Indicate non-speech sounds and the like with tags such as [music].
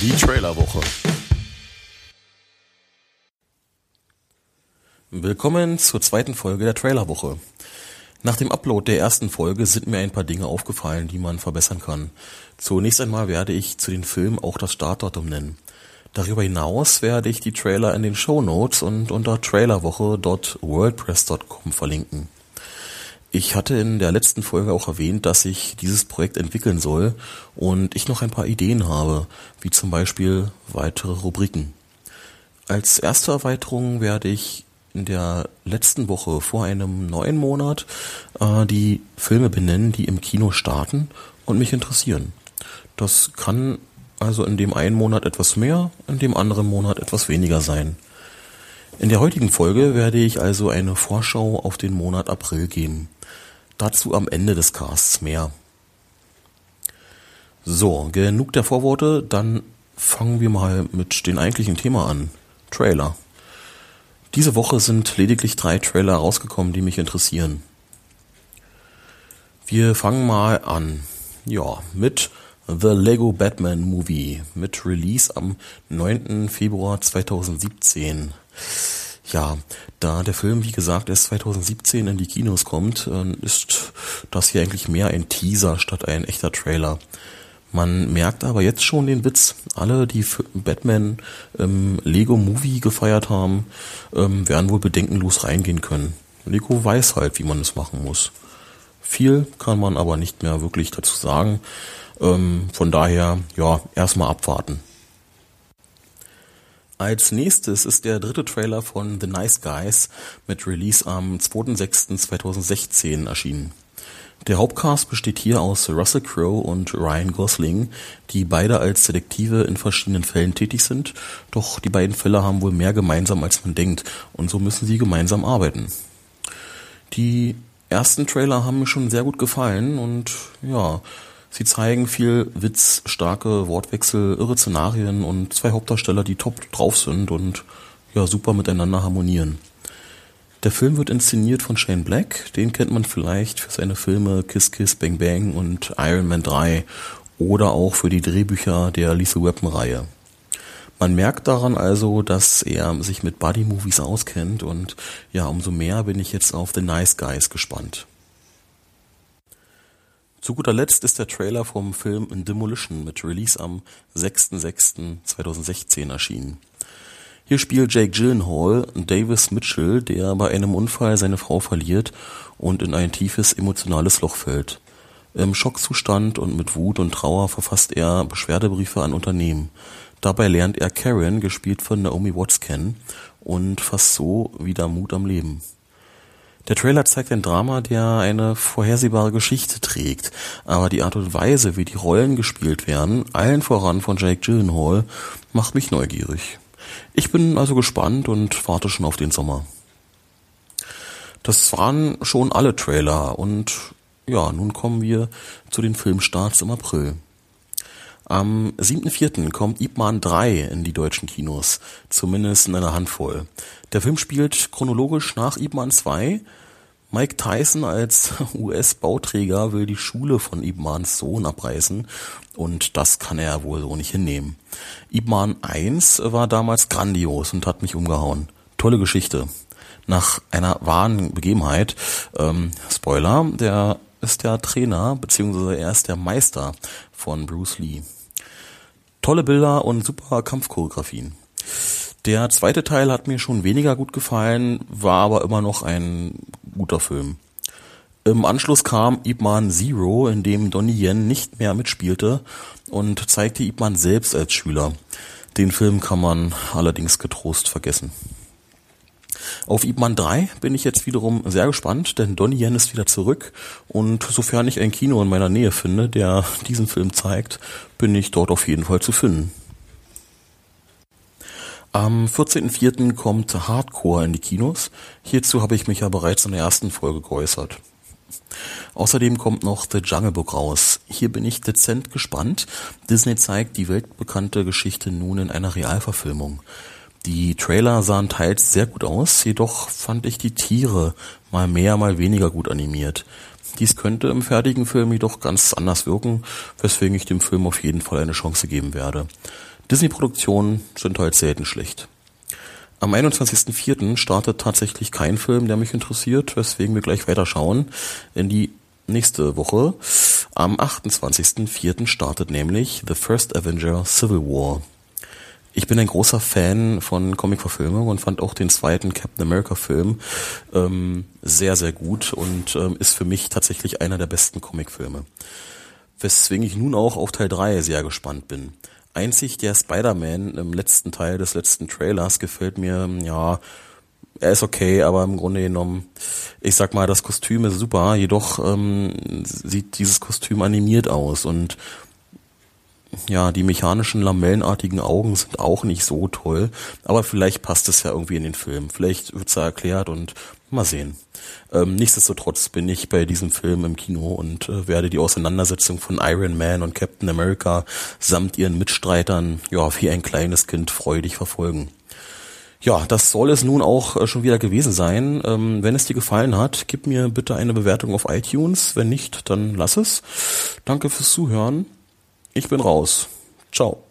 Die Trailerwoche. Willkommen zur zweiten Folge der Trailerwoche. Nach dem Upload der ersten Folge sind mir ein paar Dinge aufgefallen, die man verbessern kann. Zunächst einmal werde ich zu den Filmen auch das Startdatum nennen. Darüber hinaus werde ich die Trailer in den Show Notes und unter trailerwoche.wordpress.com verlinken. Ich hatte in der letzten Folge auch erwähnt, dass ich dieses Projekt entwickeln soll und ich noch ein paar Ideen habe, wie zum Beispiel weitere Rubriken. Als erste Erweiterung werde ich in der letzten Woche vor einem neuen Monat äh, die Filme benennen, die im Kino starten und mich interessieren. Das kann also in dem einen Monat etwas mehr, in dem anderen Monat etwas weniger sein. In der heutigen Folge werde ich also eine Vorschau auf den Monat April geben. Dazu am Ende des Casts mehr. So, genug der Vorworte, dann fangen wir mal mit dem eigentlichen Thema an. Trailer. Diese Woche sind lediglich drei Trailer rausgekommen, die mich interessieren. Wir fangen mal an. Ja, mit The Lego Batman Movie mit Release am 9. Februar 2017. Ja, da der Film, wie gesagt, erst 2017 in die Kinos kommt, äh, ist das hier eigentlich mehr ein Teaser statt ein echter Trailer. Man merkt aber jetzt schon den Witz. Alle, die Batman ähm, Lego Movie gefeiert haben, ähm, werden wohl bedenkenlos reingehen können. Lego weiß halt, wie man es machen muss. Viel kann man aber nicht mehr wirklich dazu sagen. Ähm, von daher, ja, erstmal abwarten. Als nächstes ist der dritte Trailer von The Nice Guys mit Release am 2.6.2016 erschienen. Der Hauptcast besteht hier aus Russell Crowe und Ryan Gosling, die beide als Detektive in verschiedenen Fällen tätig sind, doch die beiden Fälle haben wohl mehr gemeinsam als man denkt und so müssen sie gemeinsam arbeiten. Die ersten Trailer haben mir schon sehr gut gefallen und ja, sie zeigen viel Witz, starke Wortwechsel, irre Szenarien und zwei Hauptdarsteller, die top drauf sind und ja, super miteinander harmonieren. Der Film wird inszeniert von Shane Black, den kennt man vielleicht für seine Filme Kiss Kiss Bang Bang und Iron Man 3 oder auch für die Drehbücher der Lethal Weapon Reihe. Man merkt daran also, dass er sich mit Buddy Movies auskennt und ja, umso mehr bin ich jetzt auf The Nice Guys gespannt. Zu guter Letzt ist der Trailer vom Film Demolition mit Release am 6.6.2016 erschienen. Hier spielt Jake Gyllenhaal Davis Mitchell, der bei einem Unfall seine Frau verliert und in ein tiefes emotionales Loch fällt. Im Schockzustand und mit Wut und Trauer verfasst er Beschwerdebriefe an Unternehmen. Dabei lernt er Karen, gespielt von Naomi Watts, kennen und fasst so wieder Mut am Leben. Der Trailer zeigt ein Drama, der eine vorhersehbare Geschichte trägt, aber die Art und Weise, wie die Rollen gespielt werden, allen voran von Jake Gyllenhaal, macht mich neugierig. Ich bin also gespannt und warte schon auf den Sommer. Das waren schon alle Trailer und ja, nun kommen wir zu den Filmstarts im April. Am 7.4. kommt Ip Man 3 in die deutschen Kinos, zumindest in einer Handvoll. Der Film spielt chronologisch nach Ip Man 2, Mike Tyson als [laughs] US-Bauträger will die Schule von Ibmans Sohn abreißen und das kann er wohl so nicht hinnehmen. Ibman 1 war damals grandios und hat mich umgehauen. Tolle Geschichte. Nach einer wahren Begebenheit, ähm, Spoiler, der ist der Trainer, beziehungsweise er ist der Meister von Bruce Lee. Tolle Bilder und super Kampfchoreografien. Der zweite Teil hat mir schon weniger gut gefallen, war aber immer noch ein guter Film. Im Anschluss kam Ip Man Zero, in dem Donnie Yen nicht mehr mitspielte und zeigte Ip Man selbst als Schüler. Den Film kann man allerdings getrost vergessen. Auf Ip Man 3 bin ich jetzt wiederum sehr gespannt, denn Donnie Yen ist wieder zurück und sofern ich ein Kino in meiner Nähe finde, der diesen Film zeigt, bin ich dort auf jeden Fall zu finden. Am 14.04. kommt Hardcore in die Kinos. Hierzu habe ich mich ja bereits in der ersten Folge geäußert. Außerdem kommt noch The Jungle Book raus. Hier bin ich dezent gespannt. Disney zeigt die weltbekannte Geschichte nun in einer Realverfilmung. Die Trailer sahen teils sehr gut aus, jedoch fand ich die Tiere mal mehr, mal weniger gut animiert. Dies könnte im fertigen Film jedoch ganz anders wirken, weswegen ich dem Film auf jeden Fall eine Chance geben werde. Disney-Produktionen sind halt selten schlecht. Am 21.04. startet tatsächlich kein Film, der mich interessiert, weswegen wir gleich weiterschauen in die nächste Woche. Am 28.04. startet nämlich The First Avenger Civil War. Ich bin ein großer Fan von Comic-Verfilmung und fand auch den zweiten Captain America-Film ähm, sehr, sehr gut und ähm, ist für mich tatsächlich einer der besten Comic-Filme. Weswegen ich nun auch auf Teil 3 sehr gespannt bin. Einzig der Spider-Man im letzten Teil des letzten Trailers gefällt mir, ja, er ist okay, aber im Grunde genommen, ich sag mal, das Kostüm ist super, jedoch ähm, sieht dieses Kostüm animiert aus und ja, die mechanischen lamellenartigen Augen sind auch nicht so toll, aber vielleicht passt es ja irgendwie in den Film. Vielleicht wird's da erklärt und mal sehen. Ähm, nichtsdestotrotz bin ich bei diesem Film im Kino und äh, werde die Auseinandersetzung von Iron Man und Captain America samt ihren Mitstreitern ja wie ein kleines Kind freudig verfolgen. Ja, das soll es nun auch äh, schon wieder gewesen sein. Ähm, wenn es dir gefallen hat, gib mir bitte eine Bewertung auf iTunes. Wenn nicht, dann lass es. Danke fürs Zuhören. Ich bin raus. Ciao.